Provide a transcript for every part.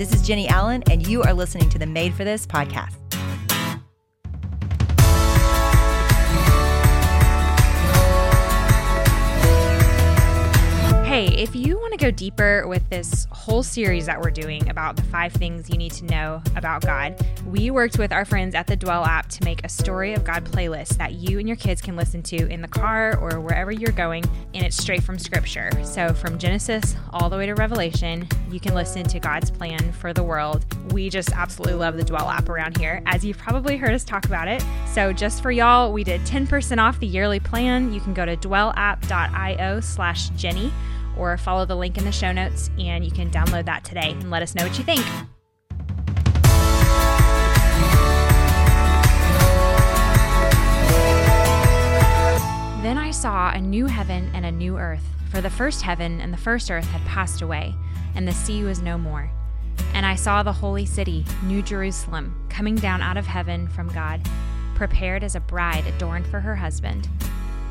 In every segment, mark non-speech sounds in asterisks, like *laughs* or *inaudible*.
This is Jennie Allen, and you are listening to the Made for This podcast. Hey, if you want to go deeper with this whole series that we're doing about the five things you need to know about God, we worked with our friends at the Dwell app to make a Story of God playlist that you and your kids can listen to in the car or wherever you're going, and it's straight from Scripture. So, from Genesis all the way to Revelation, you can listen to God's plan for the world. We just absolutely love the Dwell app around here, as you've probably heard us talk about it. So, just for y'all, we did 10% off the yearly plan. You can go to dwellapp.io slash Jennie or follow the link in the show notes and you can download that today and let us know what you think. Then I saw a new heaven and a new earth, for the first heaven and the first earth had passed away, and the sea was no more. And I saw the holy city, New Jerusalem, coming down out of heaven from God, prepared as a bride adorned for her husband.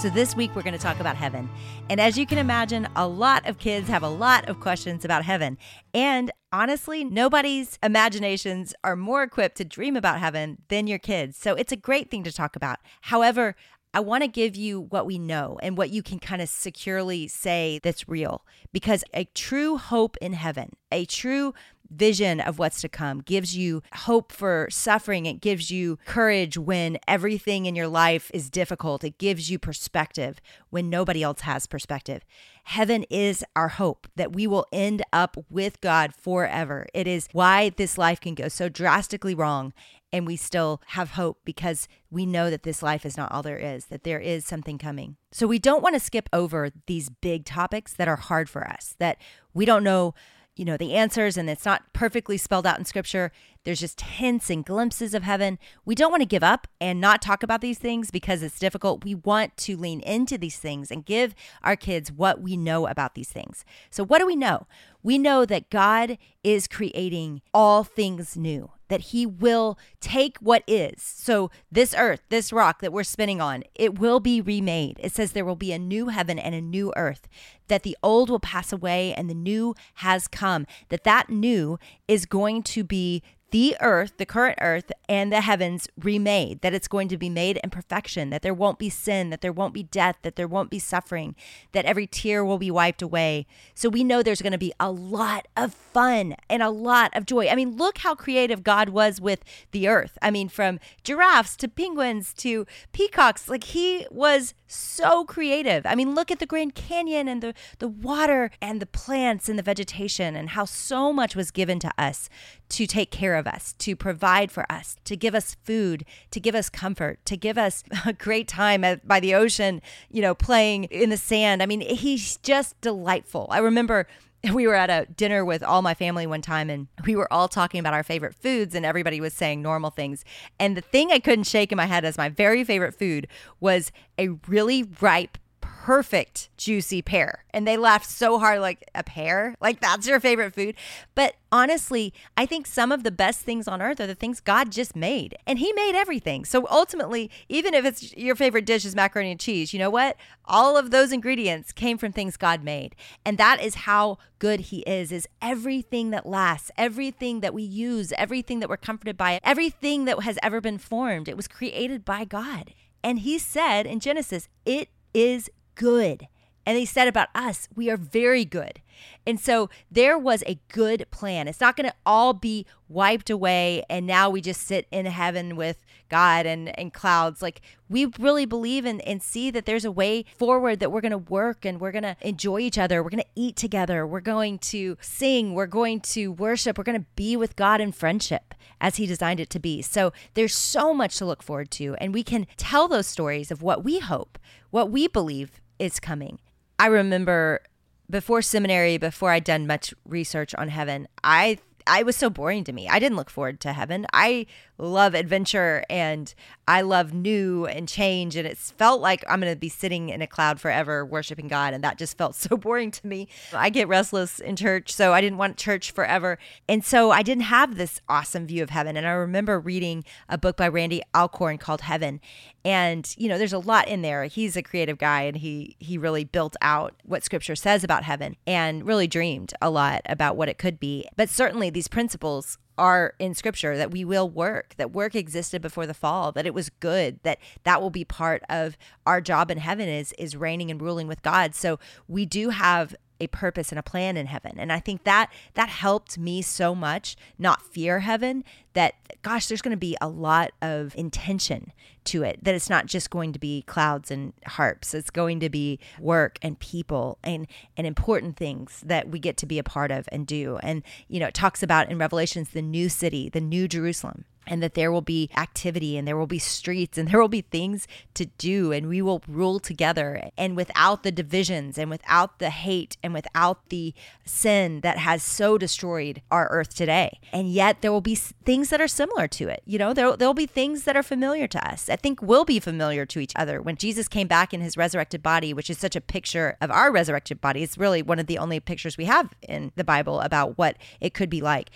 So, this week we're going to talk about heaven. And as you can imagine, a lot of kids have a lot of questions about heaven. And honestly, nobody's imaginations are more equipped to dream about heaven than your kids. So, it's a great thing to talk about. However, I want to give you what we know and what you can kind of securely say that's real because a true hope in heaven, a true vision of what's to come, gives you hope for suffering. It gives you courage when everything in your life is difficult. It gives you perspective when nobody else has perspective. Heaven is our hope that we will end up with God forever. It is why this life can go so drastically wrong and we still have hope because we know that this life is not all there is, that there is something coming. So we don't want to skip over these big topics that are hard for us, that we don't know you know the answers and it's not perfectly spelled out in scripture there's just hints and glimpses of heaven we don't want to give up and not talk about these things because it's difficult we want to lean into these things and give our kids what we know about these things so what do we know we know that god is creating all things new that he will take what is. So, this earth, this rock that we're spinning on, it will be remade. It says there will be a new heaven and a new earth, that the old will pass away and the new has come, that that new is going to be the earth, the current earth, and the heavens remade, that it's going to be made in perfection, that there won't be sin, that there won't be death, that there won't be suffering, that every tear will be wiped away. So we know there's going to be a lot of fun and a lot of joy. I mean, look how creative God was with the earth. I mean, from giraffes to penguins to peacocks, like he was so creative. I mean, look at the Grand Canyon and the, the water and the plants and the vegetation and how so much was given to us to take care of us, to provide for us, to give us food, to give us comfort, to give us *laughs* a great time at, by the ocean, you know, playing in the sand. I mean, he's just delightful. I remember *laughs* we were at a dinner with all my family one time and we were all talking about our favorite foods and everybody was saying normal things. And the thing I couldn't shake in my head as my very favorite food was a really ripe perfect juicy pear. And they laughed so hard, like, a pear? Like, that's your favorite food? But honestly, I think some of the best things on earth are the things God just made. And He made everything. So ultimately, even if it's your favorite dish is macaroni and cheese, you know what? All of those ingredients came from things God made. And that is how good He is, is everything that lasts, everything that we use, everything that we're comforted by, everything that has ever been formed. It was created by God. And He said in Genesis, it is good. And they said about us, we are very good. And so there was a good plan. It's not going to all be wiped away and now we just sit in heaven with God and, and clouds. Like we really believe and, and see that there's a way forward that we're going to work and we're going to enjoy each other. We're going to eat together. We're going to sing. We're going to worship. We're going to be with God in friendship as He designed it to be. So there's so much to look forward to. And we can tell those stories of what we hope, what we believe is coming. I remember before seminary, before I'd done much research on heaven, I I was so boring to me. I didn't look forward to heaven. I love adventure and I love new and change. And it felt like I'm going to be sitting in a cloud forever worshiping God. And that just felt *laughs* so boring to me. I get restless in church. So I didn't want church forever. And so I didn't have this awesome view of heaven. And I remember reading a book by Randy Alcorn called Heaven. And, you know, there's a lot in there. He's a creative guy and he he really built out what scripture says about heaven and really dreamed a lot about what it could be. But certainly these principles are in scripture that we will work that work existed before the fall that it was good that that will be part of our job in heaven is is reigning and ruling with god so we do have a purpose and a plan in heaven. And I think that that helped me so much not fear heaven that gosh, there's going to be a lot of intention to it. That it's not just going to be clouds and harps. It's going to be work and people and and important things that we get to be a part of and do. And you know, it talks about in Revelations the new city, the new Jerusalem and that there will be activity and there will be streets and *laughs* there will be things to do and we will rule together. And without the divisions and without the hate and without the sin that has so destroyed our earth today. And yet there will be things that are similar to it. You know there there'll be things that are familiar to us i think will be familiar to each other. When jesus came back in his resurrected body which is such a picture of our resurrected body it's really one of the only pictures we have in the bible about what it could be like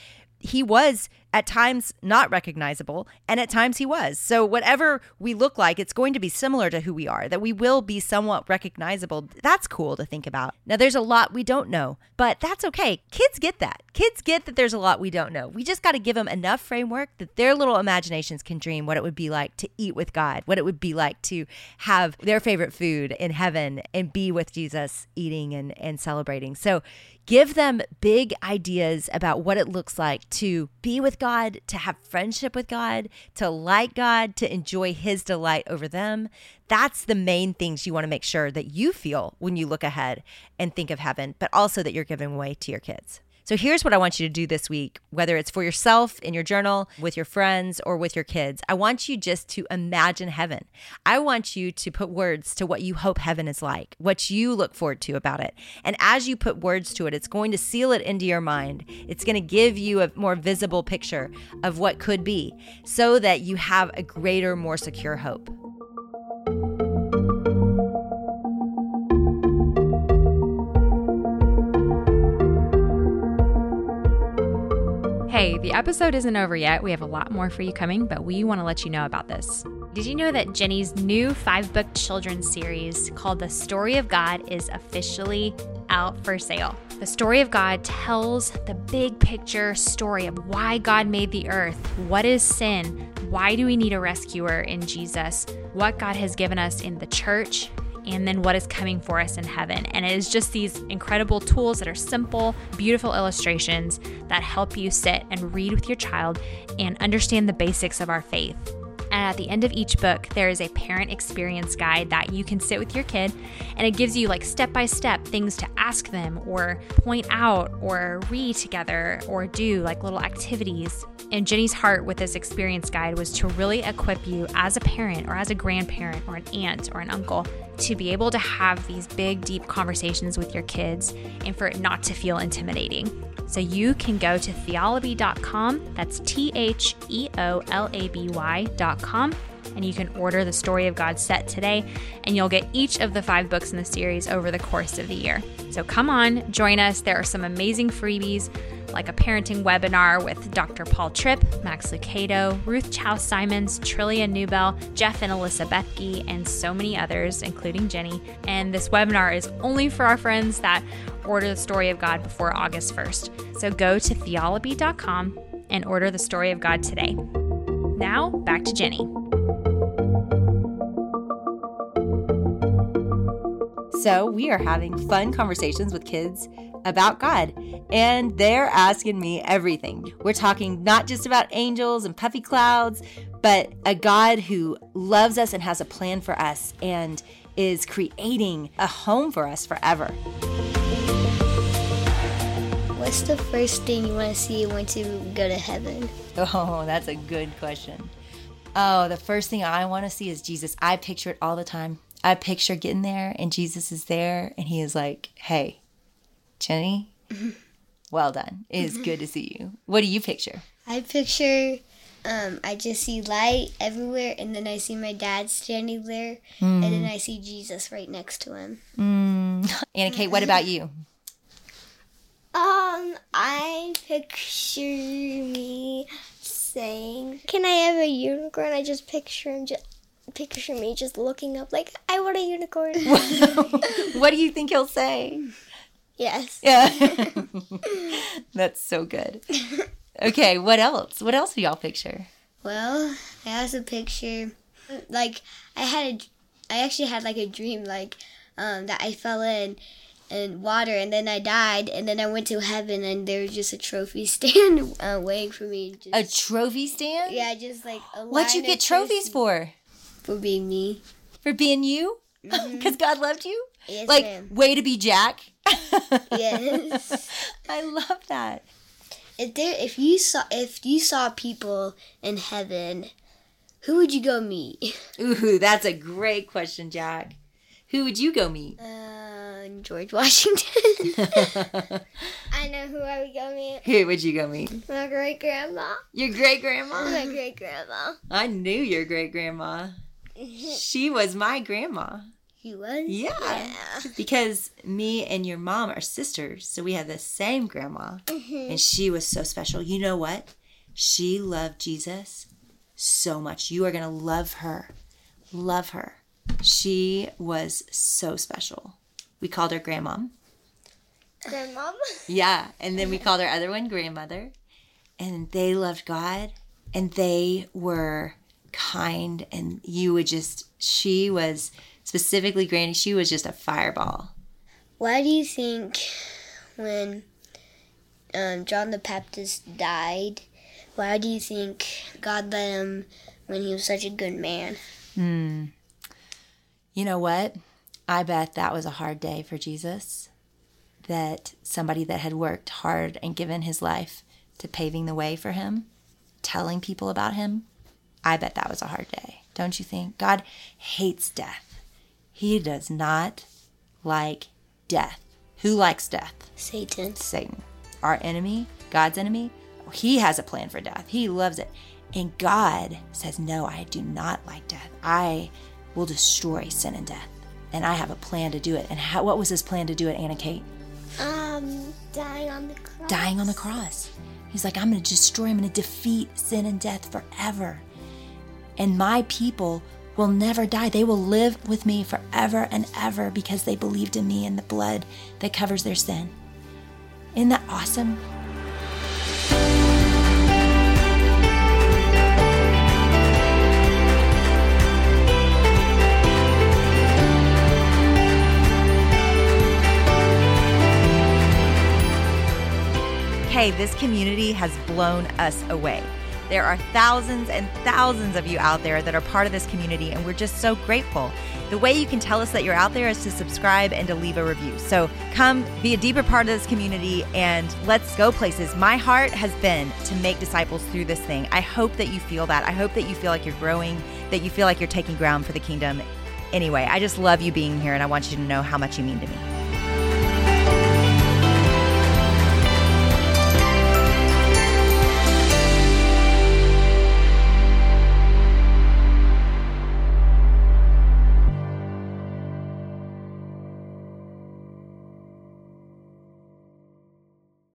he was at times not recognizable and at times he was. So whatever we look like, it's going to be similar to who we are, that we will be somewhat recognizable. That's cool to think about. Now there's a lot we don't know, but that's okay. Kids get that. Kids get that there's a lot we don't know. We just got to give them enough framework that their little imaginations can dream what it would be like to eat with God, what it would be like to have their favorite food in heaven and be with Jesus eating and, and celebrating. So give them big ideas about what it looks like to be with God, to have friendship with God, to like God, to enjoy His delight over them. That's the main things you want to make sure that you feel when you look ahead and think of heaven, but also that you're giving away to your kids. So here's what I want you to do this week, whether it's for yourself in your journal, with your friends, or with your kids. I want you just to imagine heaven. I want you to put words to what you hope heaven is like, what you look forward to about it. And as you put words to it, it's going to seal it into your mind. It's going to give you a more visible picture of what could be so that you have a greater, more secure hope. Hey, the episode isn't over yet. We have a lot more for you coming, but we want to let you know about this. Did you know that Jennie's new five book children's series called The Story of God is officially out for sale? The story of God tells the big picture story of why God made the earth, what is sin, why do we need a rescuer in Jesus, what God has given us in the church, and then what is coming for us in heaven. And it is just these incredible tools that are simple, beautiful illustrations that help you sit and read with your child and understand the basics of our faith. And at the end of each book, there is a parent experience guide that you can sit with your kid and it gives you like step by step things to ask them or point out or read together or do like little activities. And Jennie's heart with this experience guide was to really equip you as a parent or as a grandparent or an aunt or an uncle to be able to have these big, deep conversations with your kids and for it not to feel intimidating. So you can go to theolaby.com, that's T H E O L A B Y.com, and you can order the Story of God set today, and you'll get each of the five books in the series over the course of the year. So come on, join us. There are some amazing freebies like a parenting webinar with Dr. Paul Tripp, Max Lucado, Ruth Chou Simons, Trillia Newbell, Jeff and Alyssa Bethke, and so many others, including Jennie. And this webinar is only for our friends that order the story of God before August 1st. So go to theolaby.com and order the story of God today. Now, back to Jennie. So, we are having fun conversations with kids about God, and they're asking me everything. We're talking not just about angels and puffy clouds, but a God who loves us and has a plan for us and is creating a home for us forever. What's the first thing you want to see once you go to heaven? Oh, that's a good question. Oh, the first thing I want to see is Jesus. I picture it all the time. I picture getting there and Jesus is there and he is like, hey, Jennie? Well done. It is good to see you. What do you picture? I picture, um, I just see light everywhere, and then I see my dad standing there, and then I see Jesus right next to him. Mm. *laughs* Anna Kate, what about you? Um, I picture me saying, "Can I have a unicorn?" I just picture him, just picture me just looking up, like, "I want a unicorn." *laughs* What do you think he'll say? Yes. Yeah. *laughs* *laughs* That's so good. Okay, what else? What else do y'all picture? Well, I also picture, like, I had a, I actually had like a dream, like, um, that I fell in, in water, and then I died, and then I went to heaven, and there was just a trophy *laughs* stand uh, waiting for me. Just, A trophy stand? yeah, just like a What'd you get trophies for? for being me. For being you? Because God loved you? Yes, like, ma'am. way to be Jack. Yes. *laughs* I love that. if there, if you saw, if you saw people in heaven, who would you go meet? *laughs* Ooh, that's a great question, Jack. Who would you go meet? Uh, George Washington. *laughs* I know who I would go meet. Who would you go meet? My great grandma. Your great grandma? My great grandma. I knew your great grandma. She was my grandma. He was. Yeah. Because me and your mom are sisters, so we have the same grandma. Mm-hmm. And she was so special. You know what? She loved Jesus so much. You are going to love her. Love her. She was so special. We called her grandmom. Grandmom. Yeah. And then we *laughs* called our other one grandmother. And they loved God and they were kind. And you would just, she was specifically Granny, she was just a fireball. Why do you think when um, John the Baptist died, why do you think God let him when he was such a good man? Hmm. You know what? I bet that was a hard day for Jesus. That somebody that had worked hard and given his life to paving the way for him, telling people about him, I bet that was a hard day. Don't you think? God hates death. He does not like death. Who likes death? Satan. Satan, our enemy, God's enemy, he has a plan for death. He loves it. And God says, No, I do not like death. I will destroy sin and death. And I have a plan to do it. And how, what was his plan to do it, Anna Kate? Um, dying on the cross. Dying on the cross. He's like, I'm going to destroy, I'm going to defeat sin and death forever. And my people will never die. They will live with me forever and ever because they believed in me and the blood that covers their sin. Isn't that awesome? Hey, this community has blown us away. There are thousands and thousands of you out there that are part of this community, and we're just so grateful. The way you can tell us that you're out there is to subscribe and to leave a review. So come be a deeper part of this community and let's go places. My heart has been to make disciples through this thing. I hope that you feel that. I hope that you feel like you're growing, that you feel like you're taking ground for the kingdom. Anyway, I just love you being here, and I want you to know how much you mean to me.